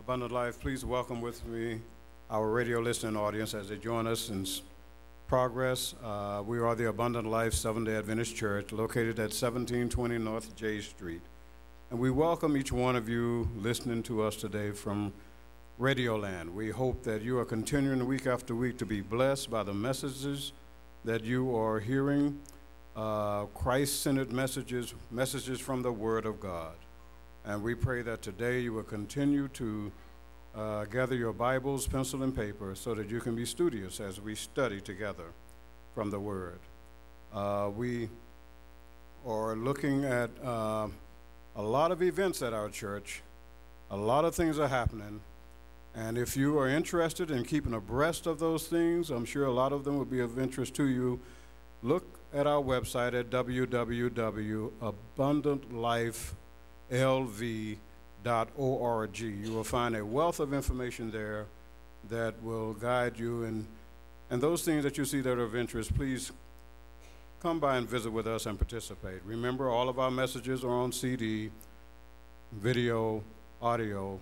Abundant Life, please welcome with me our radio listening audience as they join us in progress. Uh, we are the Abundant Life Seventh day Adventist Church located at 1720 North J Street. And we welcome each one of you listening to us today from Radioland. We hope that you are continuing week after week to be blessed by the messages that you are hearing, uh, Christ centered messages, messages from the Word of God. And we pray that today you will continue to uh, gather your Bibles, pencil, and paper so that you can be studious as we study together from the Word. Uh, we are looking at uh, a lot of events at our church, a lot of things are happening. And if you are interested in keeping abreast of those things, I'm sure a lot of them will be of interest to you. Look at our website at www.abundantlifeLV.com org. You will find a wealth of information there that will guide you. And, and those things that you see that are of interest, please come by and visit with us and participate. Remember, all of our messages are on CD, video, audio.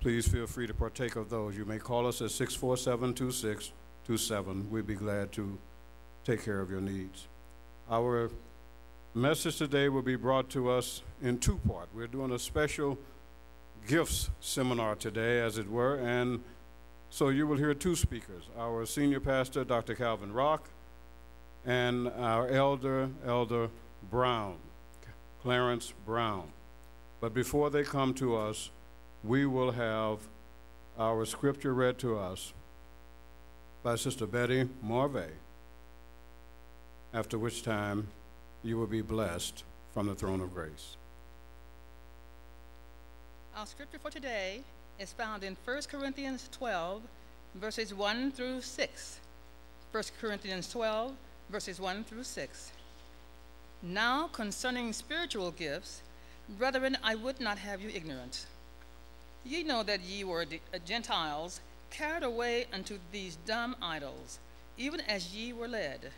Please feel free to partake of those. You may call us at 647 2627. We'd be glad to take care of your needs. Our message today will be brought to us in two part. We're doing a special gifts seminar today, as it were, and so you will hear two speakers our senior pastor, Dr. Calvin Rock, and our elder, Elder Brown, Clarence Brown. But before they come to us, we will have our scripture read to us by Sister Betty Marvey, after which time you will be blessed from the throne of grace. Our scripture for today is found in 1 Corinthians 12, verses 1 through 6. 1 Corinthians 12, verses 1 through 6. Now, concerning spiritual gifts, brethren, I would not have you ignorant. Ye know that ye were uh, Gentiles, carried away unto these dumb idols, even as ye were led.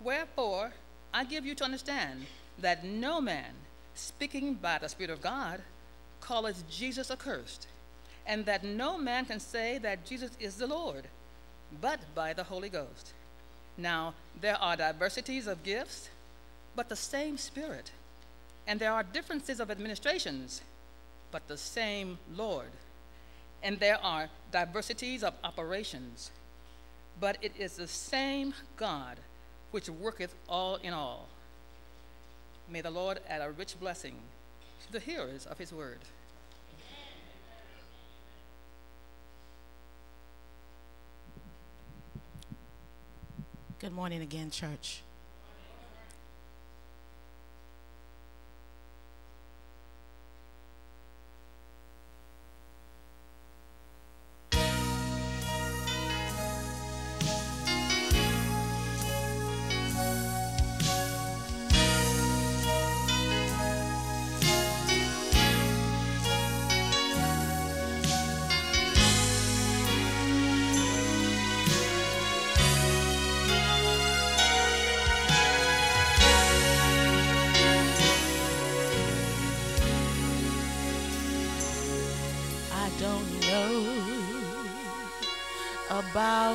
Wherefore, I give you to understand that no man, speaking by the Spirit of God, calleth Jesus accursed, and that no man can say that Jesus is the Lord, but by the Holy Ghost. Now, there are diversities of gifts, but the same Spirit. And there are differences of administrations, but the same Lord. And there are diversities of operations, but it is the same God which worketh all in all. May the Lord add a rich blessing to the hearers of his word. Good morning again, church.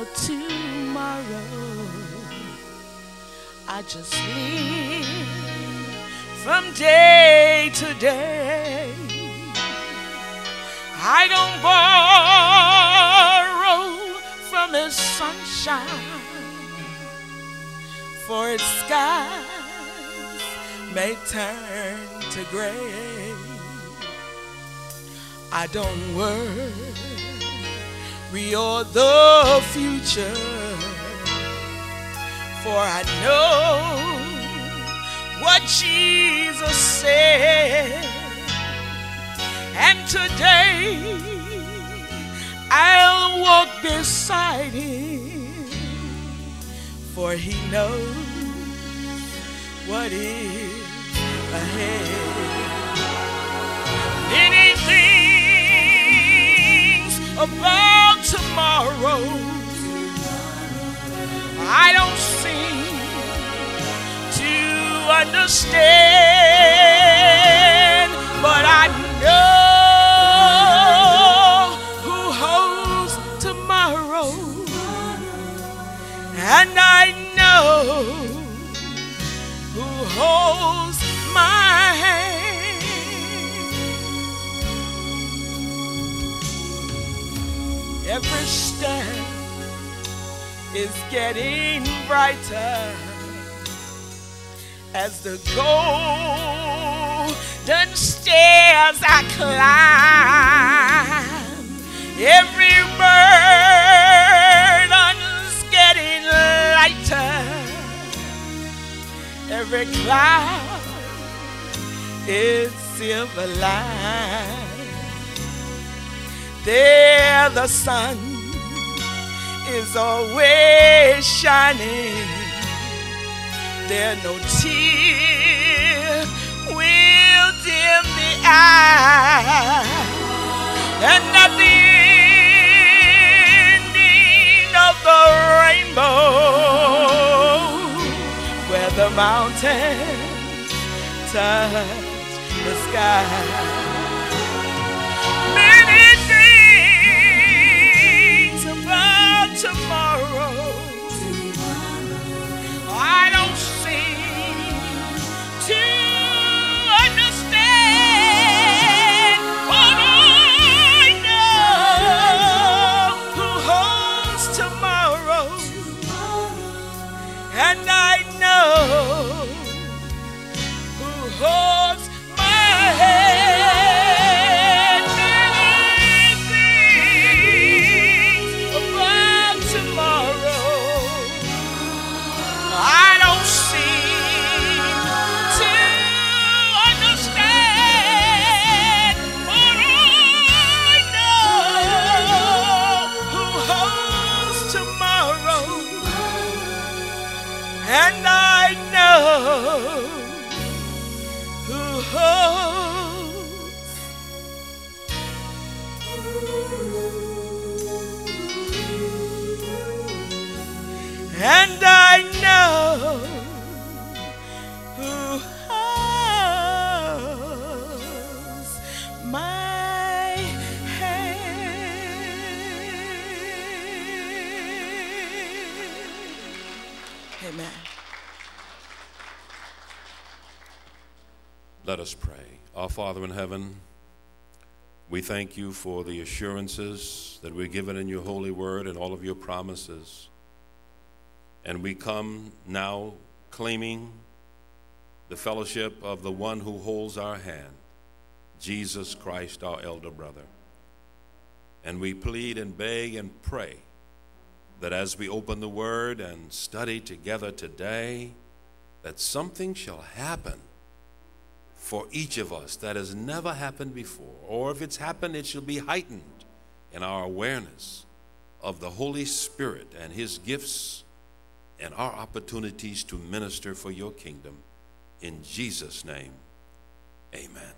About tomorrow. I just live from day to day. I don't borrow from the sunshine, for its skies may turn to gray. I don't worry or the future. For I know what Jesus said. And today I'll walk beside him, for he knows what is ahead. about understand, but I know who holds tomorrow, and I know who holds my hand. Every step is getting brighter as the golden stairs I climb. Every burden's getting lighter. Every cloud is silver line. There the sun is always shining. There no tear will dim the eye. And at the ending of the rainbow, where the mountains touch the sky. And I know who holds my hand. Amen. Let us pray. Our Father in heaven, we thank you for the assurances that we're given in your holy word and all of your promises. And we come now claiming the fellowship of the one who holds our hand, Jesus Christ, our elder brother. And we plead and beg and pray that as we open the word and study together today, that something shall happen for each of us that has never happened before. Or if it's happened, it shall be heightened in our awareness of the Holy Spirit and His gifts and our opportunities to minister for your kingdom. In Jesus' name, amen.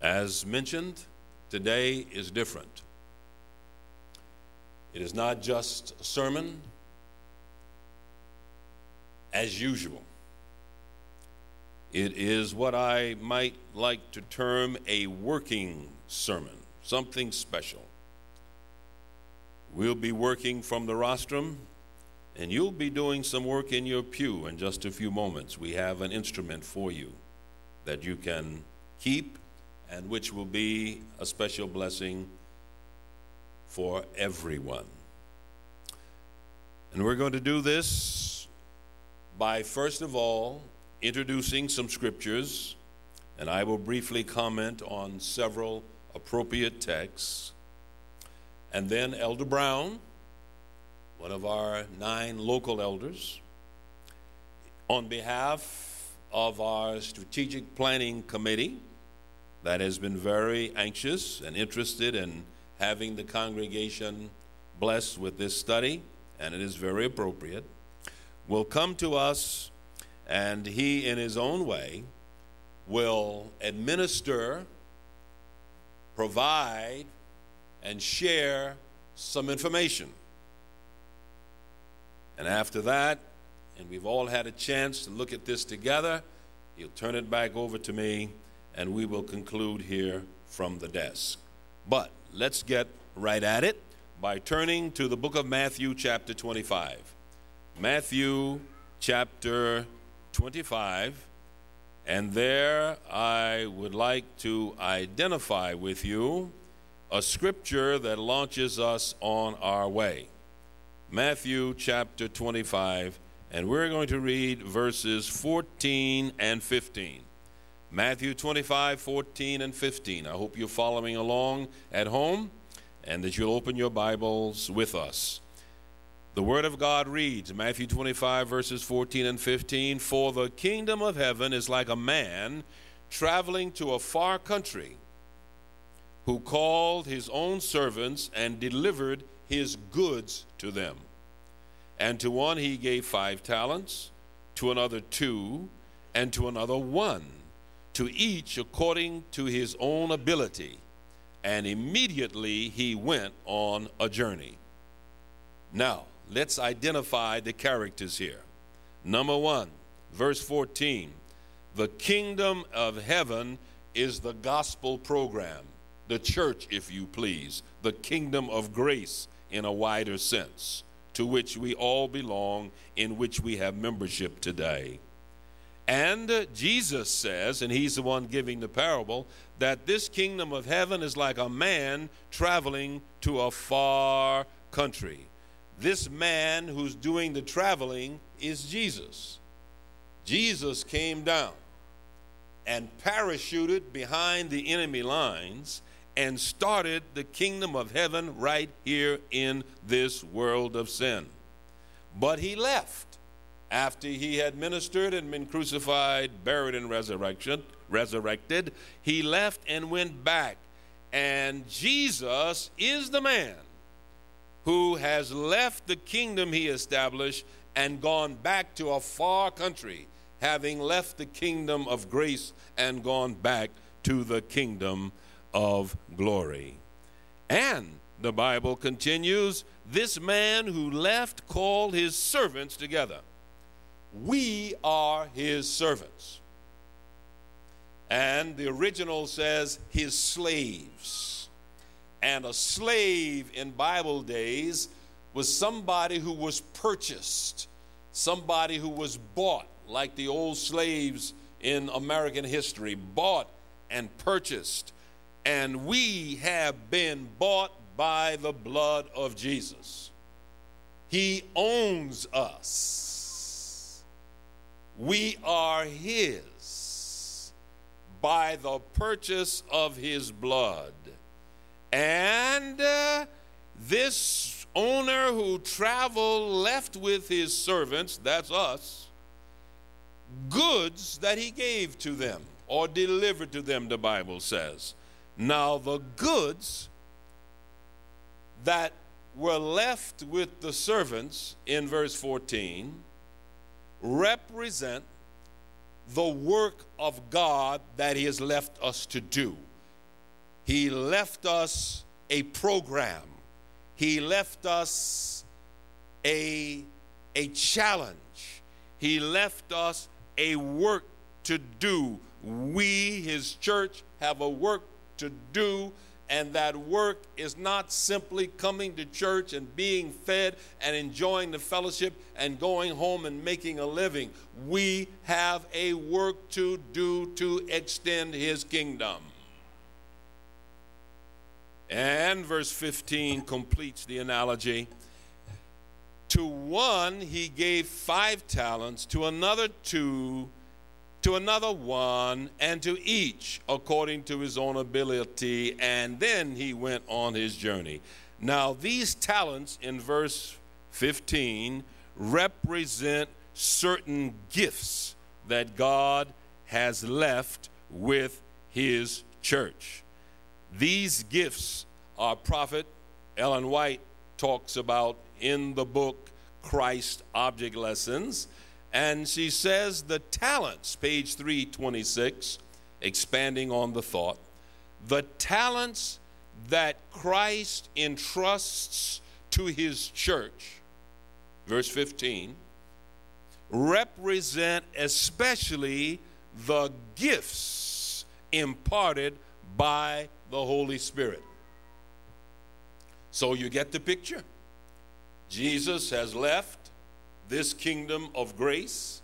As mentioned, today is different. It is not just a sermon as usual. It is what I might like to term a working sermon, something special. We'll be working from the rostrum, and you'll be doing some work in your pew in just a few moments. We have an instrument for you that you can keep and which will be a special blessing for everyone. And we're going to do this by first of all introducing some scriptures, and I will briefly comment on several appropriate texts. And then Elder Brown, one of our nine local elders, on behalf of our strategic planning committee that has been very anxious and interested in having the congregation blessed with this study, and it is very appropriate will come to us and he, in his own way, will administer, provide, and share some information. And after that, and we've all had a chance to look at this together, he'll turn it back over to me and we will conclude here from the desk. But let's get right at it by turning to the book of Matthew, chapter 25. Matthew chapter 25, And there I would like to identify with you a scripture that launches us on our way. Matthew chapter 25, and we're going to read verses 14 and 15. Matthew 25, 14, and 15. I hope you're following along at home and that you'll open your Bibles with us. The Word of God reads, Matthew 25, verses 14 and 15 For the kingdom of heaven is like a man traveling to a far country who called his own servants and delivered his goods to them. And to one he gave five talents, to another two, and to another one, to each according to his own ability. And immediately he went on a journey. Now, let's identify the characters here. Number one, verse 14 the kingdom of heaven is the gospel program, the church, if you please, the kingdom of grace in a wider sense, to which we all belong, in which we have membership today. And Jesus says, and he's the one giving the parable, that this kingdom of heaven is like a man traveling to a far country. This man who's doing the traveling is Jesus. Jesus came down and parachuted behind the enemy lines and started the kingdom of heaven right here in this world of sin. But he left after he had ministered and been crucified, buried, and resurrection, resurrected. He left and went back. And Jesus is the man who has left the kingdom he established and gone back to a far country, having left the kingdom of grace and gone back to the kingdom of glory. And the Bible continues this man who left called his servants together. We are his servants. And the original says his slaves. And a slave in Bible days was somebody who was purchased, somebody who was bought, like the old slaves in American history, bought and purchased. And we have been bought by the blood of Jesus. He owns us. We are His by the purchase of His blood. And uh, this owner who traveled left with his servants, that's us, goods that he gave to them or delivered to them, the Bible says. Now, the goods that were left with the servants in verse 14 represent the work of God that He has left us to do. He left us a program, He left us a, a challenge, He left us a work to do. We, His church, have a work to do and that work is not simply coming to church and being fed and enjoying the fellowship and going home and making a living. We have a work to do to extend his kingdom. And verse 15 completes the analogy. To one he gave five talents, to another two to another one, and to each according to his own ability. And then he went on his journey. Now, these talents in verse 15 represent certain gifts that God has left with his church. These gifts our prophet Ellen White talks about in the book Christ Object Lessons. And she says the talents, page 326, expanding on the thought, the talents that Christ entrusts to his church, verse 15, represent especially the gifts imparted by the Holy Spirit. So you get the picture. Jesus has left this kingdom of grace.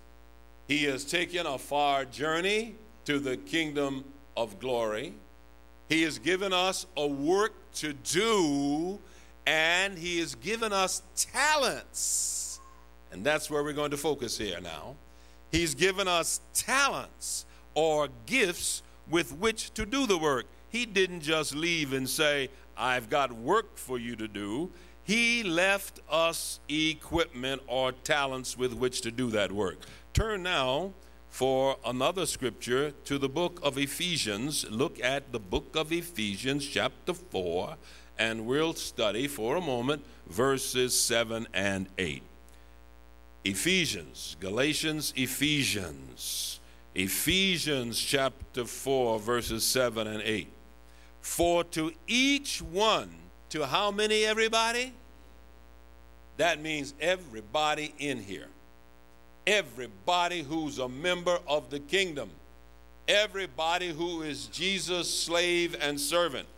He has taken a far journey to the kingdom of glory. He has given us a work to do, and He has given us talents. And that's where we're going to focus here now. He's given us talents or gifts with which to do the work. He didn't just leave and say, I've got work for you to do. He left us equipment or talents with which to do that work. Turn now for another scripture to the book of Ephesians. Look at the book of Ephesians, chapter 4, and we'll study for a moment verses 7 and 8. Ephesians, Galatians, Ephesians, Ephesians chapter 4, verses 7 and 8. For to each one, to how many, everybody? That means everybody in here everybody who's a member of the kingdom, everybody who is Jesus' slave and servant.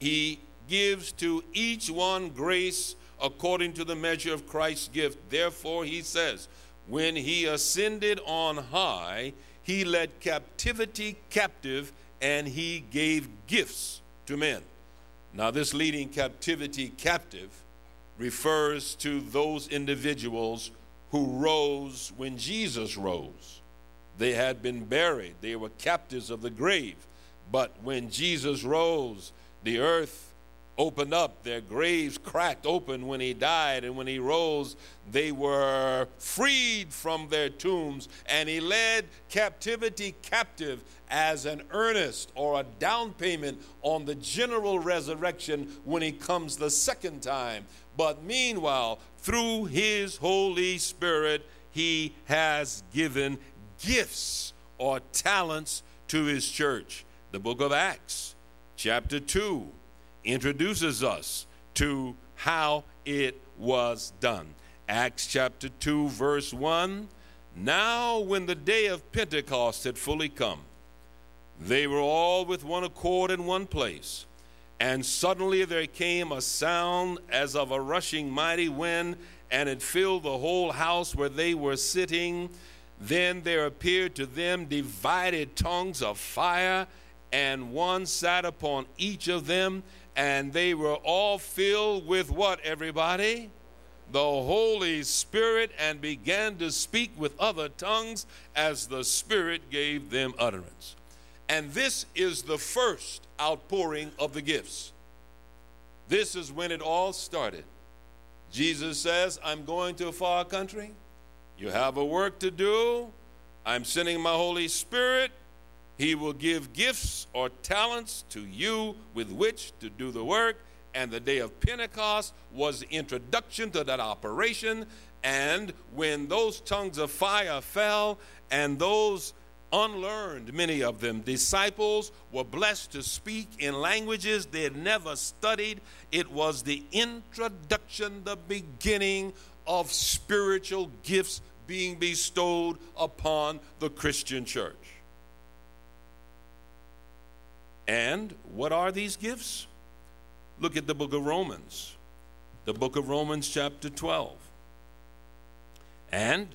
He gives to each one grace according to the measure of Christ's gift. Therefore, he says, when he ascended on high, he led captivity captive and he gave gifts to men. Now, this leading captivity captive refers to those individuals who rose when Jesus rose. They had been buried, they were captives of the grave. But when Jesus rose, the earth opened up, their graves cracked open when he died, and when he rose, they were freed from their tombs, and he led captivity captive as an earnest or a down payment on the general resurrection when he comes the second time. But meanwhile, through his Holy Spirit, he has given gifts or talents to his church. The book of Acts, chapter 2, introduces us to how it was done. Acts chapter 2, verse 1 Now, when the day of Pentecost had fully come, they were all with one accord in one place. And suddenly there came a sound as of a rushing mighty wind, and it filled the whole house where they were sitting. Then there appeared to them divided tongues of fire, and one sat upon each of them, and they were all filled with what, everybody? The Holy Spirit, and began to speak with other tongues as the Spirit gave them utterance. And this is the first outpouring of the gifts. This is when it all started. Jesus says, I'm going to a far country. You have a work to do. I'm sending my Holy Spirit. He will give gifts or talents to you with which to do the work. And the day of Pentecost was the introduction to that operation. And when those tongues of fire fell and those unlearned, many of them. Disciples were blessed to speak in languages they had never studied. It was the introduction, the beginning of spiritual gifts being bestowed upon the Christian church. And what are these gifts? Look at the book of Romans, the book of Romans, chapter 12. And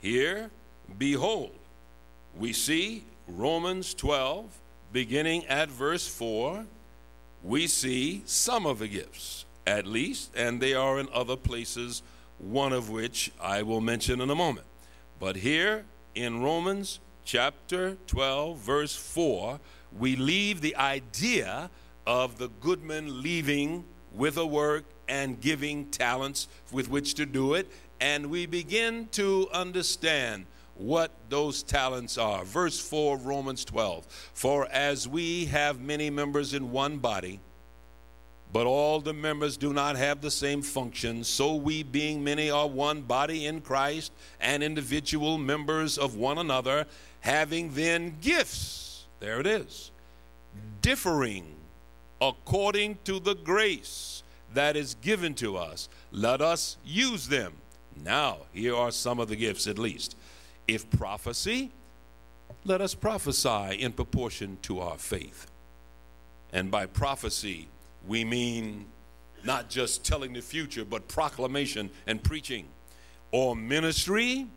here, behold, we see Romans 12, beginning at verse 4, we see some of the gifts, at least, and they are in other places, one of which I will mention in a moment. But here in Romans chapter 12, verse 4, we leave the idea of the goodman leaving with a work and giving talents with which to do it, and we begin to understand what those talents are. Verse 4 of Romans 12 For as we have many members in one body, but all the members do not have the same function, so we, being many, are one body in Christ and individual members of one another, having then gifts, there it is, differing according to the grace that is given to us. Let us use them. Now, here are some of the gifts at least. If prophecy, let us prophesy in proportion to our faith. And by prophecy, we mean not just telling the future, but proclamation and preaching, or ministry,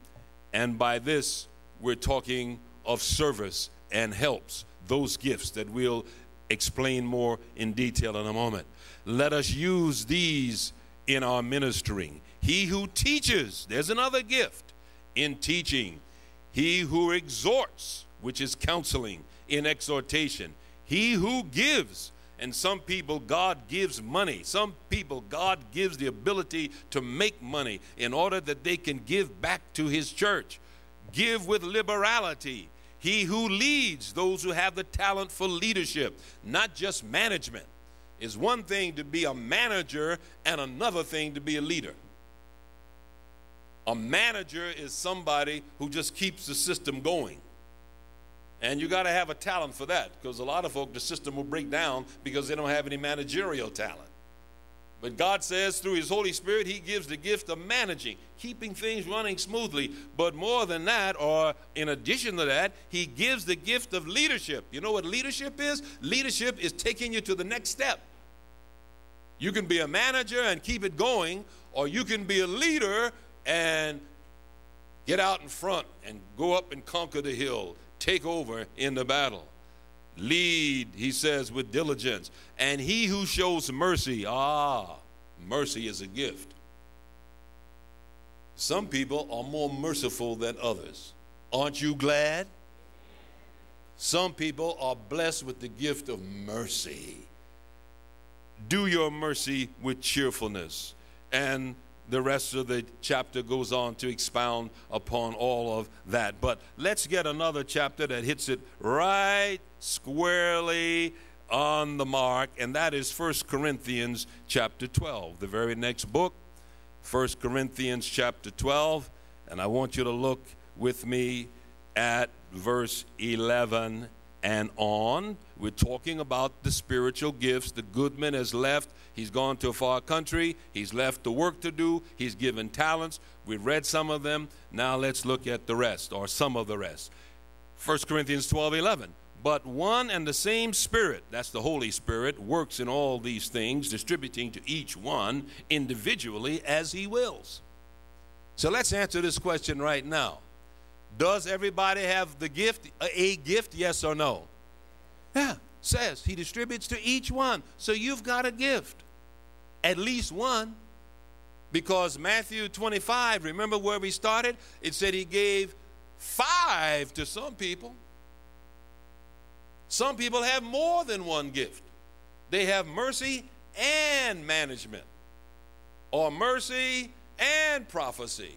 and by this we're talking of service and helps, those gifts that we'll explain more in detail in a moment. Let us use these in our ministering. He who teaches, there's another gift in teaching. He who exhorts, which is counseling, in exhortation. He who gives, and some people, God gives money. Some people, God gives the ability to make money in order that they can give back to His church. Give with liberality. He who leads, those who have the talent for leadership, not just management. It's one thing to be a manager and another thing to be a leader. A manager is somebody who just keeps the system going. And you got to have a talent for that because a lot of folk, the system will break down because they don't have any managerial talent. But God says through His Holy Spirit, He gives the gift of managing, keeping things running smoothly. But more than that, or in addition to that, He gives the gift of leadership. You know what leadership is? Leadership is taking you to the next step. You can be a manager and keep it going, or you can be a leader and get out in front and go up and conquer the hill, take over in the battle. Lead, he says, with diligence. And he who shows mercy, ah, mercy is a gift. Some people are more merciful than others. Aren't you glad? Some people are blessed with the gift of mercy. Do your mercy with cheerfulness. And the rest of the chapter goes on to expound upon all of that. But let's get another chapter that hits it right squarely on the mark, and that is 1 Corinthians chapter 12, the very next book, 1 Corinthians chapter 12. And I want you to look with me at verse 11 and on. We're talking about the spiritual gifts. The Goodman has left. He's gone to a far country. He's left the work to do. He's given talents. We've read some of them. Now let's look at the rest, or some of the rest. 1 Corinthians 12 11. But one and the same Spirit, that's the Holy Spirit, works in all these things, distributing to each one individually as he wills. So let's answer this question right now. Does everybody have the gift, a gift, yes or no? Yeah, says he distributes to each one. So you've got a gift, at least one. Because Matthew 25, remember where we started? It said he gave five to some people. Some people have more than one gift. They have mercy and management, or mercy and prophecy,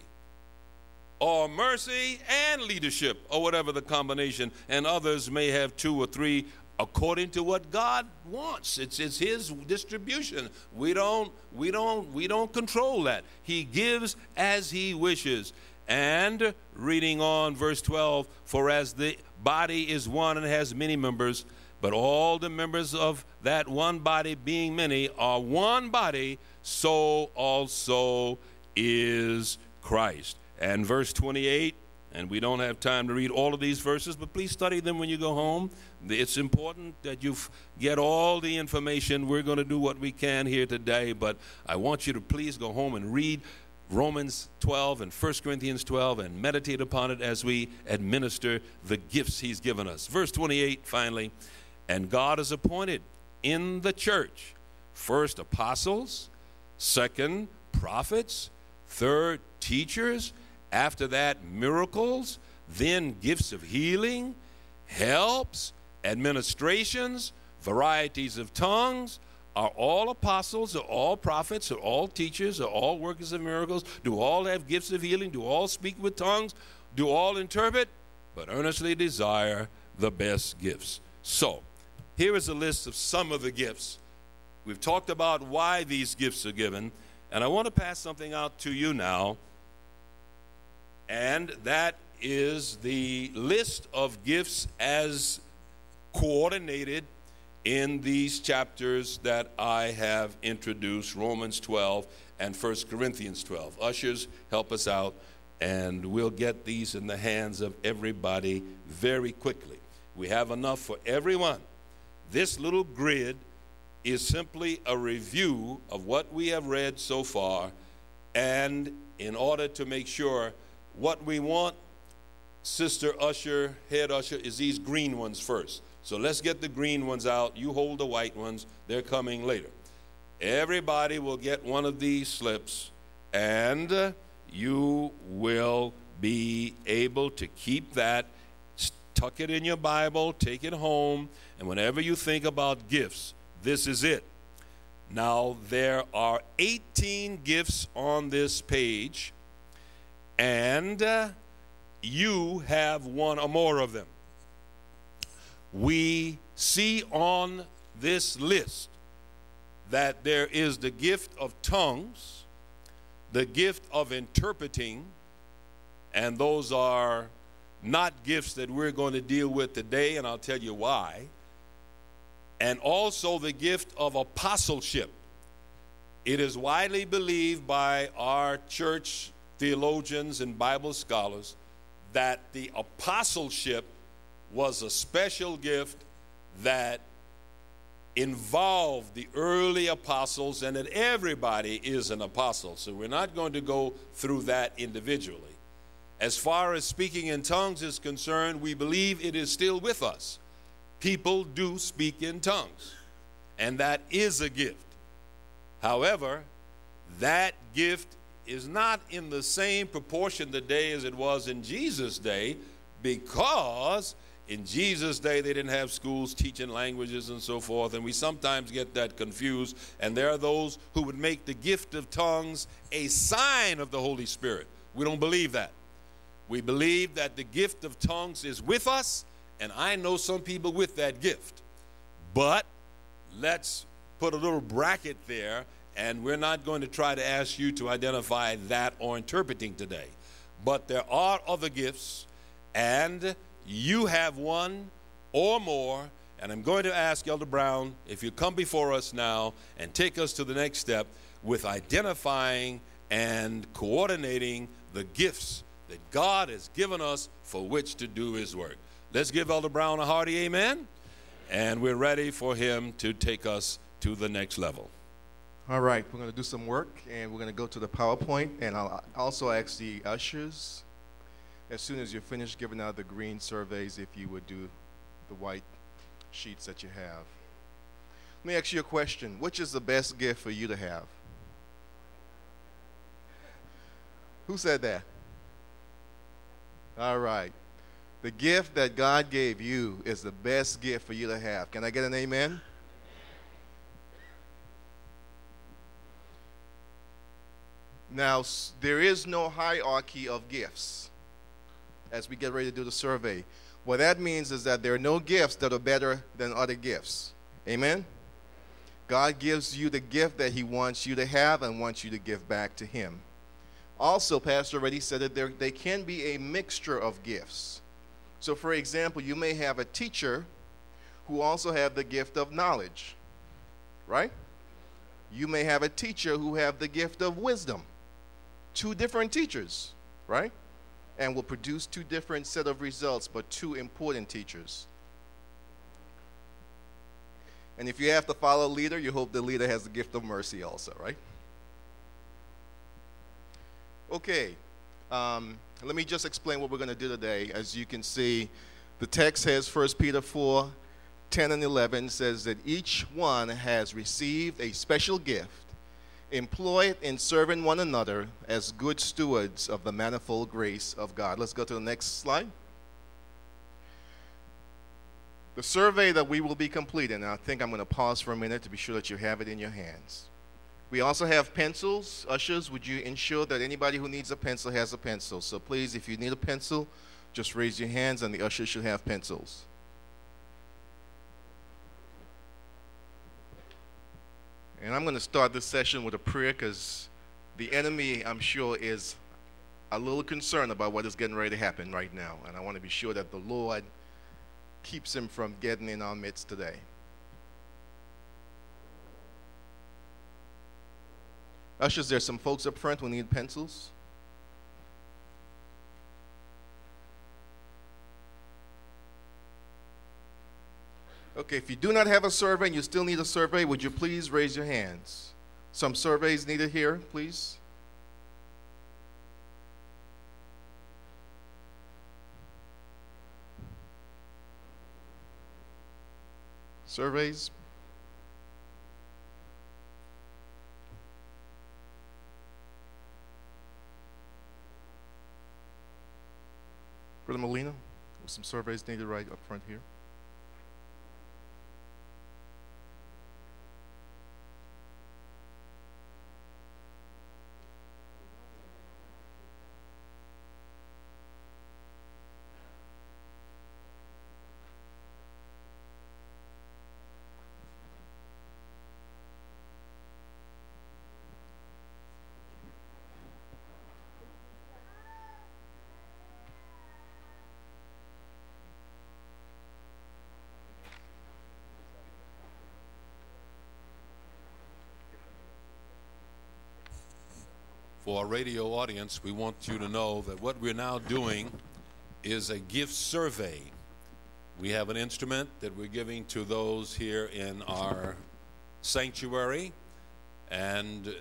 or mercy and leadership, or whatever the combination. And others may have two or three according to what God wants. It's, it's his distribution. We don't, we, don't, we don't control that. He gives as he wishes. And reading on verse 12, for as the body is one and has many members, but all the members of that one body being many are one body, so also is Christ. And verse 28, and we don't have time to read all of these verses, but please study them when you go home. It's important that you get all the information. We're going to do what we can here today, but I want you to please go home and read Romans 12 and 1 Corinthians 12 and meditate upon it as we administer the gifts He's given us. Verse 28, finally, and God has appointed in the church first apostles, second prophets, third teachers, after that miracles, then gifts of healing, helps, administrations, varieties of tongues. Are all apostles, are all prophets, are all teachers, are all workers of miracles? Do all have gifts of healing? Do all speak with tongues? Do all interpret? But earnestly desire the best gifts. So, here is a list of some of the gifts. We've talked about why these gifts are given, and I want to pass something out to you now, and that is the list of gifts as coordinated in these chapters that I have introduced Romans 12 and 1 Corinthians 12. Ushers, help us out, and we'll get these in the hands of everybody very quickly. We have enough for everyone. This little grid is simply a review of what we have read so far, and in order to make sure what we want Sister Usher, head usher, is these green ones first. So let's get the green ones out. You hold the white ones, they're coming later. Everybody will get one of these slips, and you will be able to keep that, tuck it in your Bible, take it home, and whenever you think about gifts, this is it. Now, there are 18 gifts on this page, and uh, you have one or more of them. We see on this list that there is the gift of tongues, the gift of interpreting, and those are not gifts that we're going to deal with today, and I'll tell you why. And also the gift of apostleship. It is widely believed by our church theologians and Bible scholars that the apostleship was a special gift that involved the early apostles and that everybody is an apostle. So we're not going to go through that individually. As far as speaking in tongues is concerned, we believe it is still with us. People do speak in tongues, and that is a gift. However, that gift is not in the same proportion today as it was in Jesus' day because in Jesus' day they didn't have schools teaching languages and so forth, and we sometimes get that confused. And there are those who would make the gift of tongues a sign of the Holy Spirit. We don't believe that. We believe that the gift of tongues is with us, and I know some people with that gift. But let's put a little bracket there and we're not going to try to ask you to identify that or interpreting today. But there are other gifts, and you have one or more. And I'm going to ask Elder Brown if you come before us now and take us to the next step with identifying and coordinating the gifts that God has given us for which to do His work. Let's give Elder Brown a hearty amen. And we're ready for him to take us to the next level. All right, we're going to do some work and we're going to go to the PowerPoint. And I'll also ask the ushers, as soon as you're finished giving out the green surveys, if you would do the white sheets that you have. Let me ask you a question Which is the best gift for you to have? Who said that? All right. The gift that God gave you is the best gift for you to have. Can I get an amen? Now, there is no hierarchy of gifts as we get ready to do the survey. What that means is that there are no gifts that are better than other gifts. Amen? God gives you the gift that He wants you to have and wants you to give back to Him. Also, Pastor already said that there, they can be a mixture of gifts. So, for example, you may have a teacher who also have the gift of knowledge, right? You may have a teacher who have the gift of wisdom two different teachers, right? And will produce two different set of results, but two important teachers. And if you have to follow a leader, you hope the leader has the gift of mercy also, right? Okay, um, let me just explain what we're going to do today. As you can see, the text says 1 Peter 4 10 and 11 says that each one has received a special gift employed in serving one another as good stewards of the manifold grace of God. Let's go to the next slide. The survey that we will be completing, I think I'm going to pause for a minute to be sure that you have it in your hands. We also have pencils. Ushers, would you ensure that anybody who needs a pencil has a pencil? So please, if you need a pencil, just raise your hands and the ushers should have pencils. And I'm going to start this session with a prayer because the enemy, I'm sure, is a little concerned about what is getting ready to happen right now. And I want to be sure that the Lord keeps him from getting in our midst today. Ushers, there's some folks up front who need pencils. Okay, if you do not have a survey and you still need a survey, would you please raise your hands? Some surveys needed here, please. Surveys, Brother Molina, with some surveys needed right up front here. For our radio audience, we want you to know that what we're now doing is a gift survey. We have an instrument that we're giving to those here in our sanctuary, and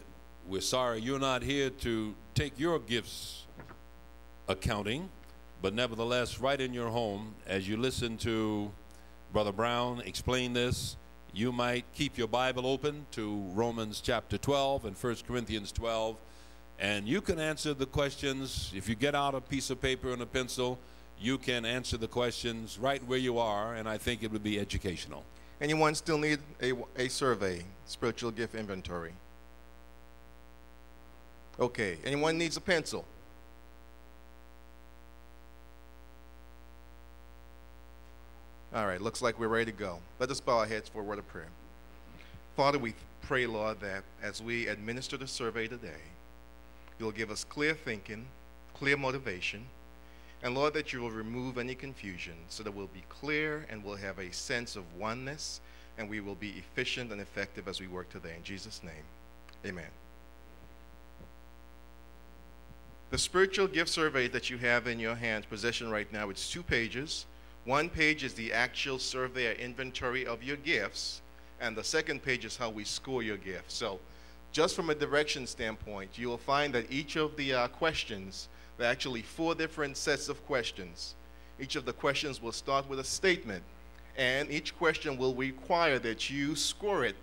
we're sorry you're not here to take your gifts accounting, but nevertheless, right in your home, as you listen to Brother Brown explain this, you might keep your Bible open to Romans chapter 12 and 1 Corinthians 12 and you can answer the questions. If you get out a piece of paper and a pencil, you can answer the questions right where you are, and I think it would be educational. Anyone still need a, a survey, spiritual gift inventory? Okay. Anyone needs a pencil? All right, looks like we're ready to go. Let us bow our heads for a word of prayer. Father, we pray, Lord, that as we administer the survey today, You'll give us clear thinking, clear motivation, and Lord, that you will remove any confusion so that we'll be clear and we'll have a sense of oneness and we will be efficient and effective as we work today. In Jesus' name, amen. The spiritual gift survey that you have in your hands, possession right now, it's two pages. One page is the actual survey or inventory of your gifts, and the second page is how we score your gifts. So just from a direction standpoint, you will find that each of the uh, questions, there are actually four different sets of questions. Each of the questions will start with a statement, and each question will require that you score it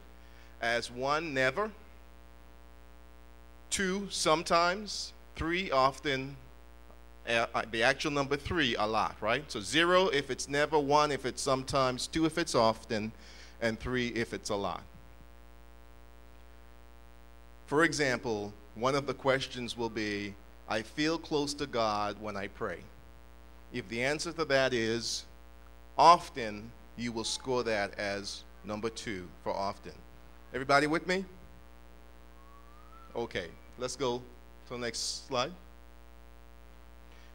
as one, never, two, sometimes, three, often, uh, uh the actual number three, a lot, right? So zero if it's never, one if it's sometimes, two if it's often, and three if it's a lot. For example, one of the questions will be, I feel close to God when I pray. If the answer to that is often, you will score that as number two for often. Everybody with me? Okay, let's go to the next slide.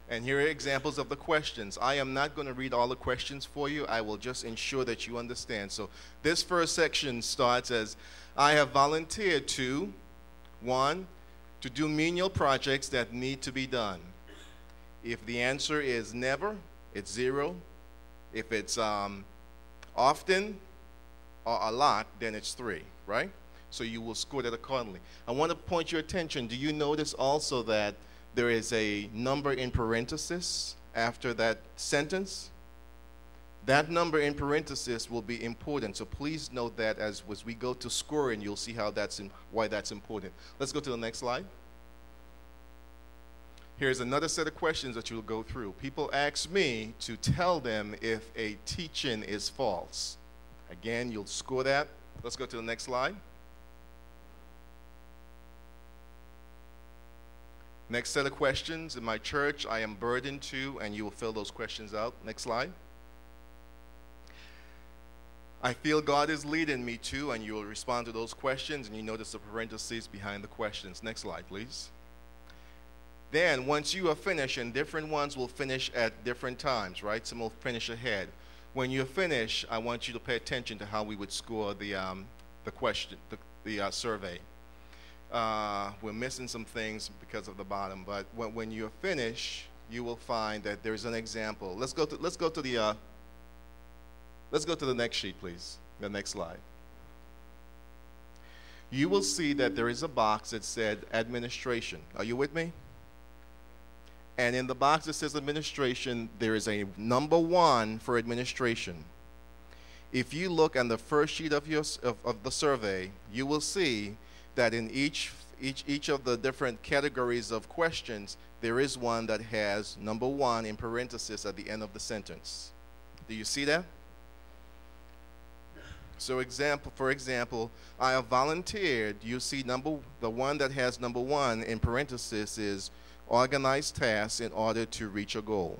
And here are examples of the questions. I am not going to read all the questions for you. I will just ensure that you understand. So this first section starts as I have volunteered to one, to do menial projects that need to be done. If the answer is never, it's zero. If it's um, often or a lot, then it's three, right? So you will score that accordingly. I want to point your attention. Do you notice also that there is a number in parenthesis after that sentence? That number in parenthesis will be important, so please note that as, as we go to scoring, you'll see how that's in, why that's important. Let's go to the next slide. Here's another set of questions that you'll go through. People ask me to tell them if a teaching is false. Again, you'll score that. Let's go to the next slide. Next set of questions. In my church, I am burdened to, and you will fill those questions out. Next slide. I feel God is leading me to, and you will respond to those questions, and you notice the parentheses behind the questions. Next slide, please. Then, once you are finished, and different ones will finish at different times, right? Some will finish ahead. When you finish, I want you to pay attention to how we would score the, um, the question, the, the uh, survey. Uh, we're missing some things because of the bottom, but when, when you finish, you will find that there's an example. Let's go to, let's go to the uh, Let's go to the next sheet, please. The next slide. You will see that there is a box that said administration. Are you with me? And in the box that says administration, there is a number one for administration. If you look on the first sheet of, your, of, of the survey, you will see that in each, each, each of the different categories of questions, there is one that has number one in parentheses at the end of the sentence. Do you see that? So example, for example, I have volunteered. You see number the one that has number one in parentheses is organized tasks in order to reach a goal.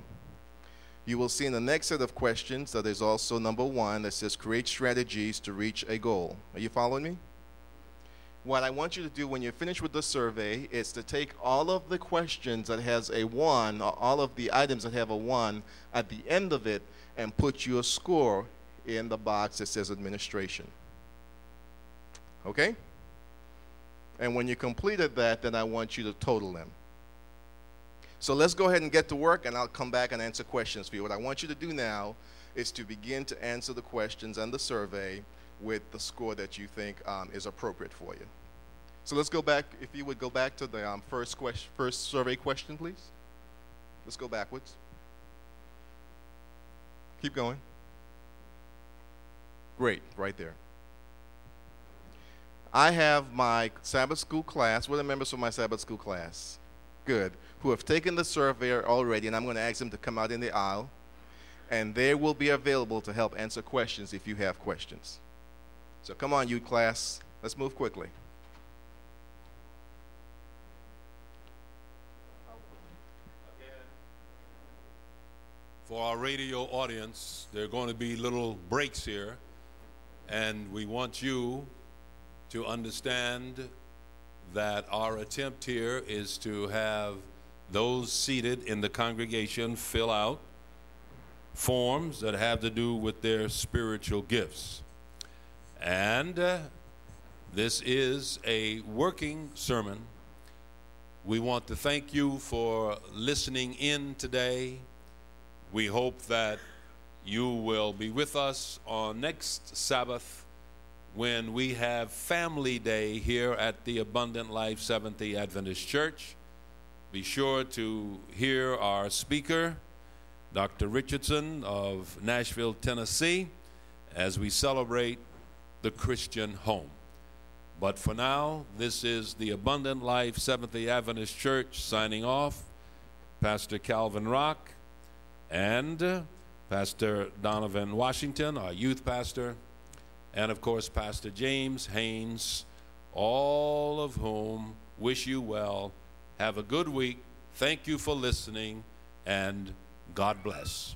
You will see in the next set of questions that there's also number one that says create strategies to reach a goal. Are you following me? What I want you to do when you're finished with the survey is to take all of the questions that has a one, or all of the items that have a one at the end of it, and put your score in the box that says administration. Okay? And when you completed that, then I want you to total them. So let's go ahead and get to work, and I'll come back and answer questions for you. What I want you to do now is to begin to answer the questions and the survey with the score that you think um, is appropriate for you. So let's go back. If you would go back to the um, first question, first survey question, please. Let's go backwards. Keep going. Great, right there. I have my Sabbath school class. What are the members from my Sabbath school class? Good. Who have taken the survey already, and I'm going to ask them to come out in the aisle, and they will be available to help answer questions if you have questions. So come on, you class. Let's move quickly. For our radio audience, there are going to be little breaks here, and we want you to understand that our attempt here is to have those seated in the congregation fill out forms that have to do with their spiritual gifts. And uh, this is a working sermon. We want to thank you for listening in today. We hope that you will be with us on next Sabbath when we have Family Day here at the Abundant Life Seventh day Adventist Church. Be sure to hear our speaker, Dr. Richardson of Nashville, Tennessee, as we celebrate the Christian home. But for now, this is the Abundant Life Seventh day Adventist Church signing off. Pastor Calvin Rock and Pastor Donovan Washington, our youth pastor, and of course, Pastor James Haynes, all of whom wish you well. Have a good week. Thank you for listening, and God bless.